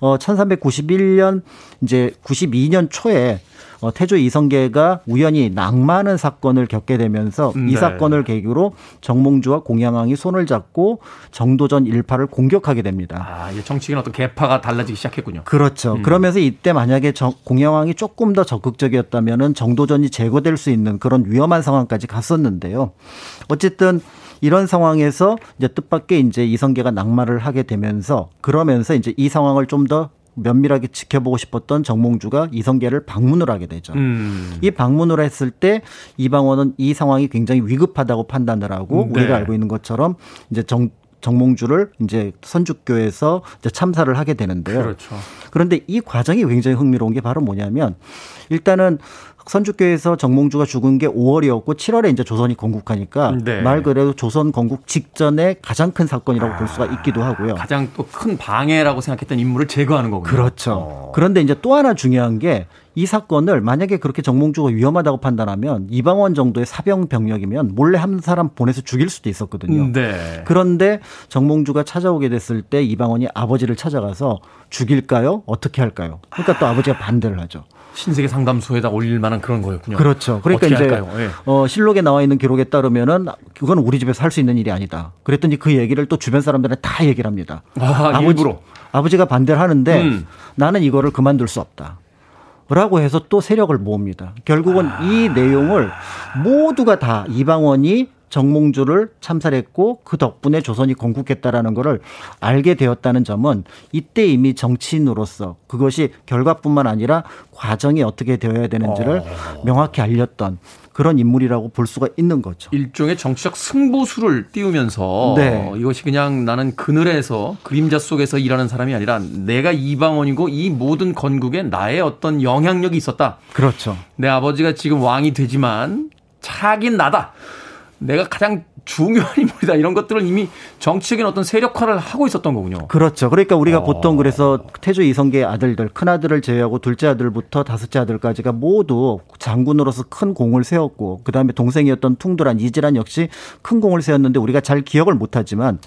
어, 1391년 이제 92년 초에 어, 태조 이성계가 우연히 낭만은 사건을 겪게 되면서 이 네. 사건을 계기로 정몽주와 공양왕이 손을 잡고 정도전 일파를 공격하게 됩니다. 아, 정치인 어떤 개파가 달라지기 시작했군요. 그렇죠. 음. 그러면서 이때 만약에 정, 공양왕이 조금 더 적극적이었다면은 정도전이 제거될 수 있는 그런 위험한 상황까지 갔었는데요. 어쨌든 이런 상황에서 이제 뜻밖의 이제 이성계가 낙마를 하게 되면서 그러면서 이제 이 상황을 좀더 면밀하게 지켜보고 싶었던 정몽주가 이성계를 방문을 하게 되죠. 음. 이 방문을 했을 때 이방원은 이 상황이 굉장히 위급하다고 판단을 하고 네. 우리가 알고 있는 것처럼 이제 정 정몽주를 이제 선주교에서 이제 참사를 하게 되는데요. 그렇죠. 그런데 이 과정이 굉장히 흥미로운 게 바로 뭐냐면 일단은 선주교에서 정몽주가 죽은 게 5월이었고 7월에 이제 조선이 건국하니까 네. 말 그대로 조선 건국 직전에 가장 큰 사건이라고 아, 볼 수가 있기도 하고요. 가장 또 큰 방해라고 생각했던 인물을 제거하는 거군요. 그렇죠. 어. 그런데 이제 또 하나 중요한 게 이 사건을 만약에 그렇게 정몽주가 위험하다고 판단하면 이방원 정도의 사병 병력이면 몰래 한 사람 보내서 죽일 수도 있었거든요. 네. 그런데 정몽주가 찾아오게 됐을 때 이방원이 아버지를 찾아가서 죽일까요? 어떻게 할까요? 그러니까 또 아버지가 반대를 하죠. 신세계 상담소에다 올릴 만한 그런 거였군요. 그렇죠. 그러니까 이제 네. 어, 실록에 나와 있는 기록에 따르면은 그건 우리 집에서 할 수 있는 일이 아니다. 그랬더니 그 얘기를 또 주변 사람들한테 다 얘기를 합니다. 아, 아버지, 일부러. 아버지가 반대를 하는데 음. 나는 이거를 그만둘 수 없다. 라고 해서 또 세력을 모읍니다. 결국은 아. 이 내용을 모두가 다 이방원이 정몽주를 참살했고 그 덕분에 조선이 건국했다라는 것을 알게 되었다는 점은 이때 이미 정치인으로서 그것이 결과뿐만 아니라 과정이 어떻게 되어야 되는지를 어. 명확히 알렸던 그런 인물이라고 볼 수가 있는 거죠. 일종의 정치적 승부수를 띄우면서 네. 이것이 그냥 나는 그늘에서 그림자 속에서 일하는 사람이 아니라 내가 이방원이고 이 모든 건국에 나의 어떤 영향력이 있었다. 그렇죠. 내 아버지가 지금 왕이 되지만 차긴 나다. 내가 가장 중요한 인물이다 이런 것들을 이미 정치적인 어떤 세력화를 하고 있었던 거군요. 그렇죠. 그러니까 우리가 어. 보통 그래서 태조 이성계의 아들들 큰 아들을 제외하고 둘째 아들부터 다섯째 아들까지가 모두 장군으로서 큰 공을 세웠고 그 다음에 동생이었던 퉁두란 이지란 역시 큰 공을 세웠는데 우리가 잘 기억을 못하지만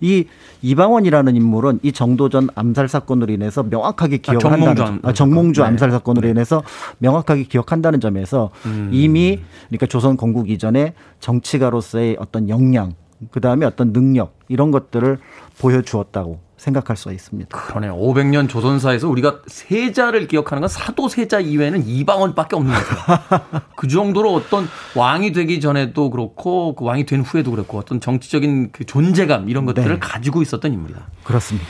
이 이방원이라는 인물은 이 정도전 암살 사건으로 인해서 명확하게 아, 기억한다는 아, 정몽주, 아, 정몽주 네. 암살 사건으로 인해서 명확하게 기억한다는 점에서 음. 이미 그러니까 조선 건국 이전에 정치가로서의 어떤 역량 그다음에 어떤 능력 이런 것들을 보여주었다고 생각할 수가 있습니다. 그러네요. 500년 조선사에서 우리가 세자를 기억하는 건 사도 세자 이외에는 이방원밖에 없는 거죠. 그 정도로 어떤 왕이 되기 전에도 그렇고 그 왕이 된 후에도 그렇고 어떤 정치적인 그 존재감 이런 것들을 네. 가지고 있었던 인물이다. 그렇습니다.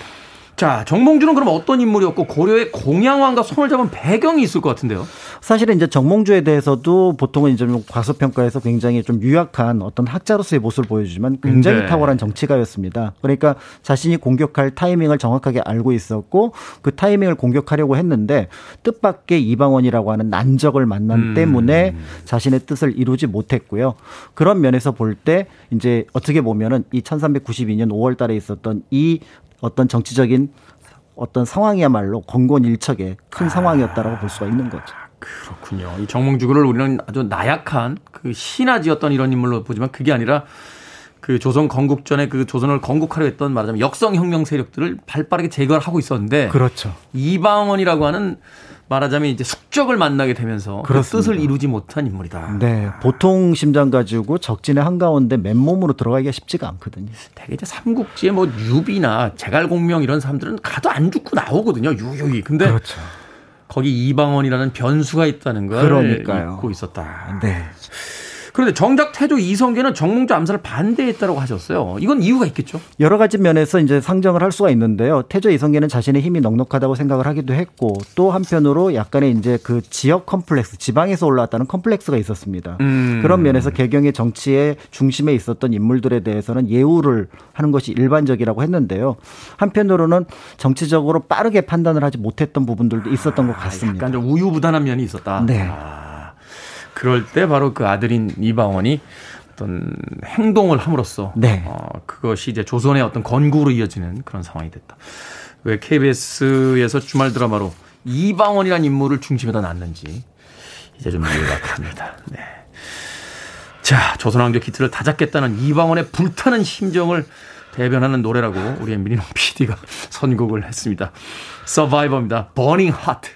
자, 정몽주는 그럼 어떤 인물이었고 고려의 공양왕과 손을 잡은 배경이 있을 것 같은데요. 사실은 이제 정몽주에 대해서도 보통은 이제 좀 과소평가해서 굉장히 좀 유약한 어떤 학자로서의 모습을 보여주지만 굉장히 네. 탁월한 정치가였습니다. 그러니까 자신이 공격할 타이밍을 정확하게 알고 있었고 그 타이밍을 공격하려고 했는데 뜻밖의 이방원이라고 하는 난적을 만난 음. 때문에 자신의 뜻을 이루지 못했고요. 그런 면에서 볼 때 이제 어떻게 보면은 이 1392년 5월 달에 있었던 이 어떤 정치적인 어떤 상황이야말로 건곤일척의 큰 아. 상황이었다라고 볼 수가 있는 거죠. 그렇군요. 이 정몽주를 우리는 아주 나약한 그 신하지였던 이런 인물로 보지만 그게 아니라 그 조선 건국 전에 그 조선을 건국하려 했던 말하자면 역성혁명 세력들을 발빠르게 제거를 하고 있었는데 그렇죠. 이방원이라고 하는 말하자면 이제 숙적을 만나게 되면서 그 뜻을 이루지 못한 인물이다. 네. 보통 심장 가지고 적진의 한가운데 맨몸으로 들어가기가 쉽지가 않거든요. 되게 이제 삼국지에 뭐 유비나 제갈공명 이런 사람들은 가도 안 죽고 나오거든요. 유유히. 근데 그렇죠. 거기 이방원이라는 변수가 있다는 걸 그러니까요. 잊고 있었다. 네. 그런데 정작 태조 이성계는 정몽주 암살을 반대했다고 하셨어요. 이건 이유가 있겠죠? 여러 가지 면에서 이제 상정을 할 수가 있는데요. 태조 이성계는 자신의 힘이 넉넉하다고 생각을 하기도 했고 또 한편으로 약간의 이제 그 지역 컴플렉스, 지방에서 올라왔다는 컴플렉스가 있었습니다. 음. 그런 면에서 개경의 정치의 중심에 있었던 인물들에 대해서는 예우를 하는 것이 일반적이라고 했는데요. 한편으로는 정치적으로 빠르게 판단을 하지 못했던 부분들도 있었던 것 아, 같습니다. 약간 좀 우유부단한 면이 있었다. 네. 아. 그럴 때 바로 그 아들인 이방원이 어떤 행동을 함으로써 네. 어, 그것이 이제 조선의 어떤 건국으로 이어지는 그런 상황이 됐다. 왜 KBS에서 주말 드라마로 이방원이라는 인물을 중심에다 놨는지 이제 좀 이해가 갑니다. 네. 자, 조선왕조 기틀을 다 잡겠다는 이방원의 불타는 심정을 대변하는 노래라고 우리의 미니노 PD가 선곡을 했습니다. 서바이버입니다. Burning Heart.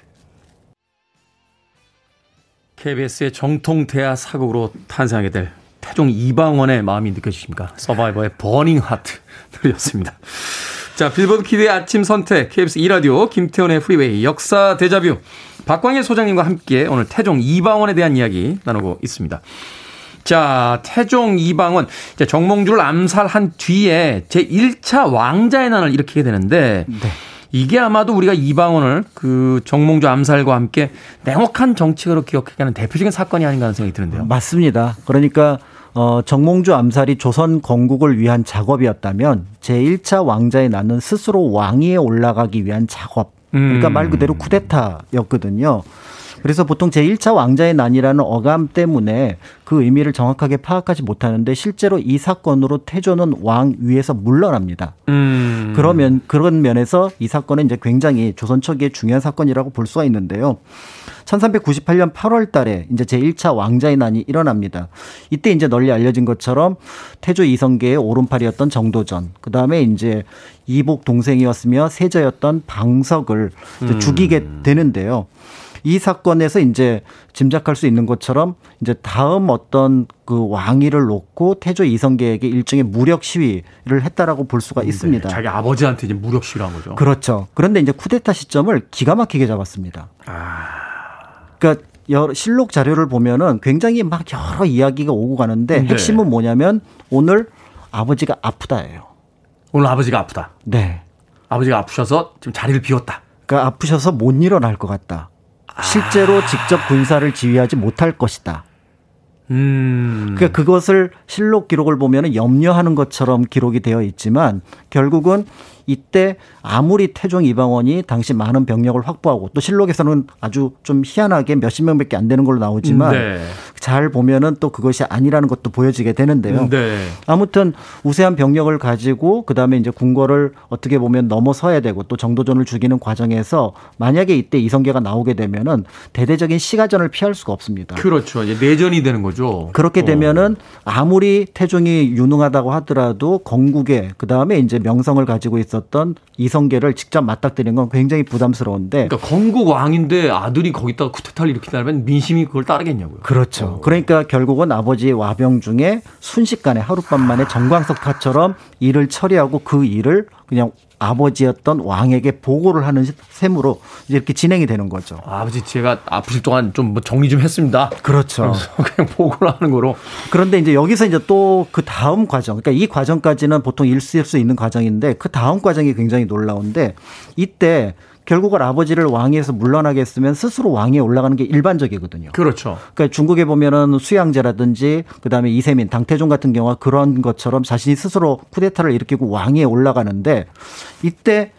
KBS의 정통 대하 사극으로 탄생하게 될 태종 이방원의 마음이 느껴지십니까? 서바이버의 버닝 하트 들렸습니다. 자, Billboard Kid의 아침 선택, KBS 2라디오, 김태훈의 Freeway, 역사 데자뷰, 박광일 소장님과 함께 오늘 태종 이방원에 대한 이야기 나누고 있습니다. 자, 태종 이방원, 정몽주를 암살한 뒤에 제 1차 왕자의 난을 일으키게 되는데, 네. 이게 아마도 우리가 이방원을 그 정몽주 암살과 함께 냉혹한 정치가로 기억하는 대표적인 사건이 아닌가 하는 생각이 드는데요. 맞습니다. 그러니까 어, 정몽주 암살이 조선 건국을 위한 작업이었다면 제1차 왕자의 나는 스스로 왕위에 올라가기 위한 작업. 그러니까 음. 말 그대로 쿠데타였거든요. 그래서 보통 제1차 왕자의 난이라는 어감 때문에 그 의미를 정확하게 파악하지 못하는데 실제로 이 사건으로 태조는 왕 위에서 물러납니다. 음. 그러면 그런 면에서 이 사건은 이제 굉장히 조선 초기의 중요한 사건이라고 볼 수가 있는데요. 1398년 8월 달에 이제 제1차 왕자의 난이 일어납니다. 이때 이제 널리 알려진 것처럼 태조 이성계의 오른팔이었던 정도전, 그 다음에 이제 이복 동생이었으며 세자였던 방석을 음. 죽이게 되는데요. 이 사건에서 이제 짐작할 수 있는 것처럼 이제 다음 어떤 그 왕위를 놓고 태조 이성계에게 일종의 무력 시위를 했다라고 볼 수가 네, 있습니다. 자기 아버지한테 이제 무력 시위를 한 거죠. 그렇죠. 그런데 이제 쿠데타 시점을 기가 막히게 잡았습니다. 아. 그러니까 여러 실록 자료를 보면은 굉장히 막 여러 이야기가 오고 가는데 네. 핵심은 뭐냐면 오늘 아버지가 아프다예요. 오늘 아버지가 아프다. 네. 아버지가 아프셔서 지금 자리를 비웠다. 그러니까 아프셔서 못 일어날 것 같다. 실제로 직접 군사를 지휘하지 못할 것이다. 음. 그러니까 그것을 실록 기록을 보면 염려하는 것처럼 기록이 되어 있지만 결국은 이때 아무리 태종 이방원이 당시 많은 병력을 확보하고 또 실록에서는 아주 좀 희한하게 몇십 명밖에 안 되는 걸로 나오지만 네. 잘 보면은 또 그것이 아니라는 것도 보여지게 되는데요. 네. 아무튼 우세한 병력을 가지고 그다음에 이제 궁궐을 어떻게 보면 넘어서야 되고 또 정도전을 죽이는 과정에서 만약에 이때 이성계가 나오게 되면은 대대적인 시가전을 피할 수가 없습니다. 그렇죠. 이제 내전이 되는 거죠. 그렇게 되면은 아무리 태종이 유능하다고 하더라도 건국에 그다음에 이제 명성을 가지고 있 었던 이성계를 직접 맞닥뜨리는 건 굉장히 부담스러운데 그러니까 건국 왕인데 아들이 거기다가 쿠데타를 일으키다면 민심이 그걸 따르겠냐고요. 그렇죠. 그러니까 결국은 아버지의 와병 중에 순식간에 하룻밤 만에 정광석 타처럼 일을 처리하고 그 일을 그냥 아버지였던 왕에게 보고를 하는 셈으로 이렇게 진행이 되는 거죠. 아, 버지 제가 아프실 동안 좀 뭐 정리 좀 했습니다. 그렇죠. 그냥 보고를 하는 거로. 그런데 이제 여기서 이제 또 그 다음 과정, 그러니까 이 과정까지는 보통 일수일 수 있는 과정인데 그 다음 과정이 굉장히 놀라운데 이때 결국은 아버지를 왕위에서 물러나게 했으면 스스로 왕위에 올라가는 게 일반적이거든요. 그렇죠. 그러니까 중국에 보면은 수양제라든지 그다음에 이세민, 당태종 같은 경우가 그런 것처럼 자신이 스스로 쿠데타를 일으키고 왕위에 올라가는데 이때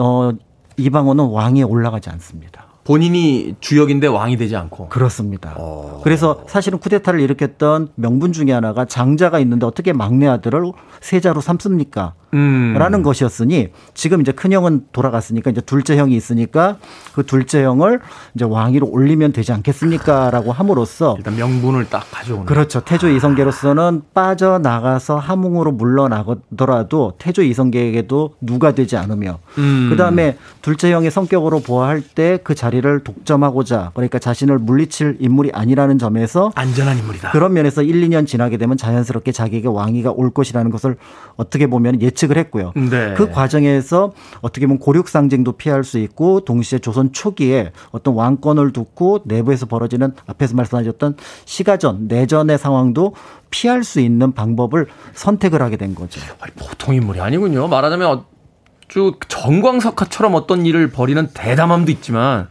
어 이방원은 왕위에 올라가지 않습니다. 본인이 주역인데 왕이 되지 않고 그렇습니다. 어. 그래서 사실은 쿠데타를 일으켰던 명분 중에 하나가 장자가 있는데 어떻게 막내 아들을 세자로 삼습니까? 음. 라는 것이었으니 지금 이제 큰 형은 돌아갔으니까 이제 둘째 형이 있으니까 그 둘째 형을 이제 왕위로 올리면 되지 않겠습니까라고 함으로써 일단 명분을 딱 가져오는 그렇죠. 태조 이성계로서는 빠져나가서 함흥으로 물러나더라도 태조 이성계에게도 누가 되지 않으며 음. 그다음에 둘째 형의 성격으로 보아할 때 그 자리를 독점하고자 그러니까 자신을 물리칠 인물이 아니라는 점에서 안전한 인물이다. 그런 면에서 1, 2년 지나게 되면 자연스럽게 자기에게 왕위가 올 것이라는 것을 어떻게 보면 예 측을 했고요. 네. 그 과정에서 어떻게 보면 고륙 상징도 피할 수 있고 동시에 조선 초기에 어떤 왕권을 두고 내부에서 벌어지는 앞에서 말씀하셨던 시가전 내전의 상황도 피할 수 있는 방법을 선택을 하게 된 거죠. 아니, 보통 인물이 아니군요. 말하자면 아주 정광석화처럼 어떤 일을 벌이는 대담함도 있지만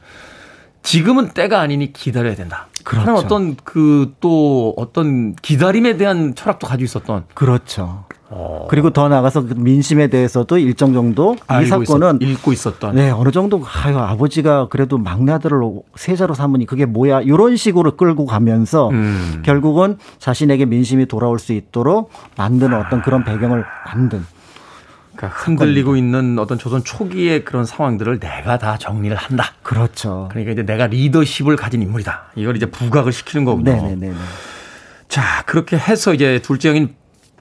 지금은 때가 아니니 기다려야 된다. 그렇죠. 어떤 그 또 어떤 기다림에 대한 철학도 가지고 있었던. 그렇죠. 어. 그리고 더 나가서 그 민심에 대해서도 일정 정도 이 사건은 있었, 읽고 있었던. 네, 어느 정도 아유 아버지가 그래도 막내 아들을 세자로 삼으니 그게 뭐야 이런 식으로 끌고 가면서 음. 결국은 자신에게 민심이 돌아올 수 있도록 만드는 어떤 그런 배경을 만든. 그러니까 흔들리고 있는 어떤 조선 초기의 그런 상황들을 내가 다 정리를 한다. 그렇죠. 그러니까 이제 내가 리더십을 가진 인물이다. 이걸 이제 부각을 시키는 거군요. 네네네. 자, 그렇게 해서 이제 둘째 형인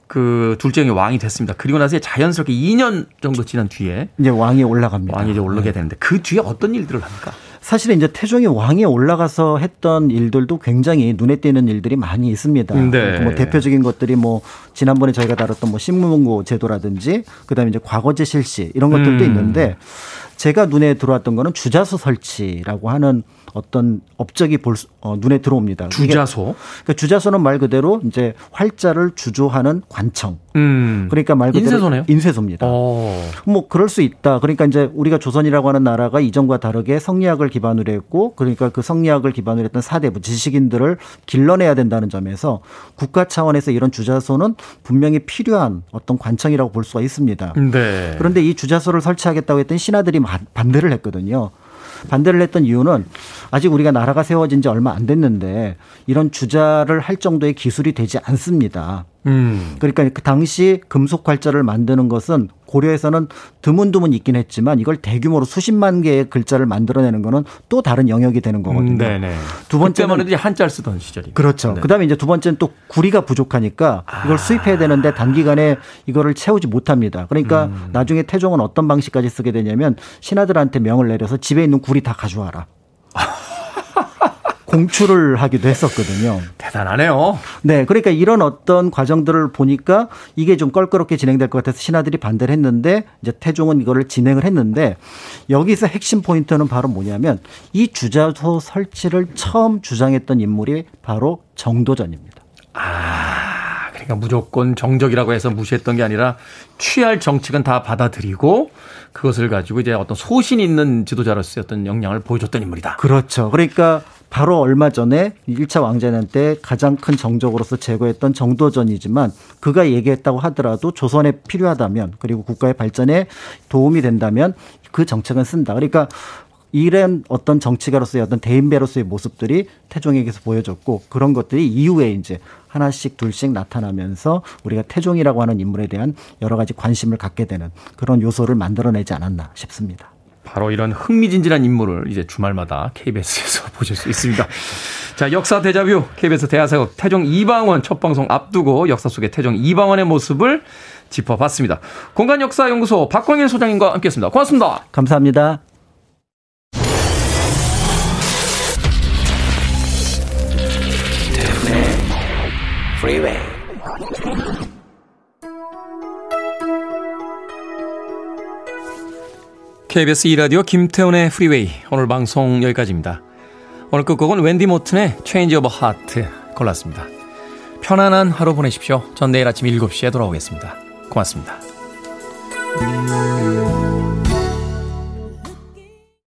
그 둘째 형이 왕이 됐습니다. 그리고 나서 자연스럽게 2년 정도 지난 뒤에 이제 왕이 올라갑니다. 왕이 이제 올라게 네. 되는데 그 뒤에 어떤 일들을 합니까? 사실은 이제 태종이 왕에 올라가서 했던 일들도 굉장히 눈에 띄는 일들이 많이 있습니다. 네. 뭐 대표적인 것들이 뭐 지난번에 저희가 다뤘던 뭐 신문고 제도라든지 그다음에 이제 과거제 실시 이런 것들도 음. 있는데 제가 눈에 들어왔던 거는 주자소 설치라고 하는 어떤 업적이 볼 수, 어, 눈에 들어옵니다. 주자소. 그러니까 주자소는 말 그대로 이제 활자를 주조하는 관청. 음. 그러니까 말 그대로 인쇄소네요. 인쇄소입니다. 오. 어. 뭐 그럴 수 있다. 그러니까 이제 우리가 조선이라고 하는 나라가 이전과 다르게 성리학을 기반으로 했고 그러니까 그 성리학을 기반으로 했던 사대부 지식인들을 길러내야 된다는 점에서 국가 차원에서 이런 주자소는 분명히 필요한 어떤 관청이라고 볼 수가 있습니다. 네. 그런데 이 주자소를 설치하겠다고 했던 신하들이 반대를 했거든요. 반대를 했던 이유는 아직 우리가 나라가 세워진 지 얼마 안 됐는데 이런 주자를 할 정도의 기술이 되지 않습니다. 음. 그러니까 그 당시 금속 활자를 만드는 것은 고려에서는 드문드문 있긴 했지만 이걸 대규모로 수십만 개의 글자를 만들어내는 거는 또 다른 영역이 되는 거거든요. 음. 두 번째는 그때만 한자를 쓰던 시절이. 그렇죠. 네. 그다음에 이제 두 번째는 또 구리가 부족하니까 이걸 아. 수입해야 되는데 단기간에 이거를 채우지 못합니다. 그러니까 음. 나중에 태종은 어떤 방식까지 쓰게 되냐면 신하들한테 명을 내려서 집에 있는 구리 다 가져와라. 공출을 하기도 했었거든요. 대단하네요. 네. 그러니까 이런 어떤 과정들을 보니까 이게 좀 껄끄럽게 진행될 것 같아서 신하들이 반대를 했는데 이제 태종은 이거를 진행을 했는데 여기서 핵심 포인트는 바로 뭐냐면 이 주자소 설치를 처음 주장했던 인물이 바로 정도전입니다. 아, 그러니까 무조건 정적이라고 해서 무시했던 게 아니라 취할 정책은 다 받아들이고 그것을 가지고 이제 어떤 소신 있는 지도자로서의 어떤 역량을 보여줬던 인물이다. 그렇죠. 그러니까 바로 얼마 전에 1차 왕자년 때 가장 큰 정적으로서 제거했던 정도전이지만 그가 얘기했다고 하더라도 조선에 필요하다면 그리고 국가의 발전에 도움이 된다면 그 정책은 쓴다. 그러니까 이런 어떤 정치가로서의 어떤 대인배로서의 모습들이 태종에게서 보여졌고 그런 것들이 이후에 이제 하나씩 둘씩 나타나면서 우리가 태종이라고 하는 인물에 대한 여러 가지 관심을 갖게 되는 그런 요소를 만들어내지 않았나 싶습니다. 바로 이런 흥미진진한 인물을 이제 주말마다 KBS에서 보실 수 있습니다. 자, 역사 대자뷰 KBS 대하사극 태종 이방원 첫 방송 앞두고 역사 속의 태종 이방원의 모습을 짚어봤습니다. 공간 역사 연구소 박광일 소장님과 함께했습니다. 고맙습니다. 감사합니다. KBS 2라디오 김태훈의 프리웨이 오늘 방송 여기까지입니다. 오늘 끝곡은 웬디 모튼의 Change of Heart 골랐습니다. 편안한 하루 보내십시오. 전 내일 아침 7시에 돌아오겠습니다. 고맙습니다.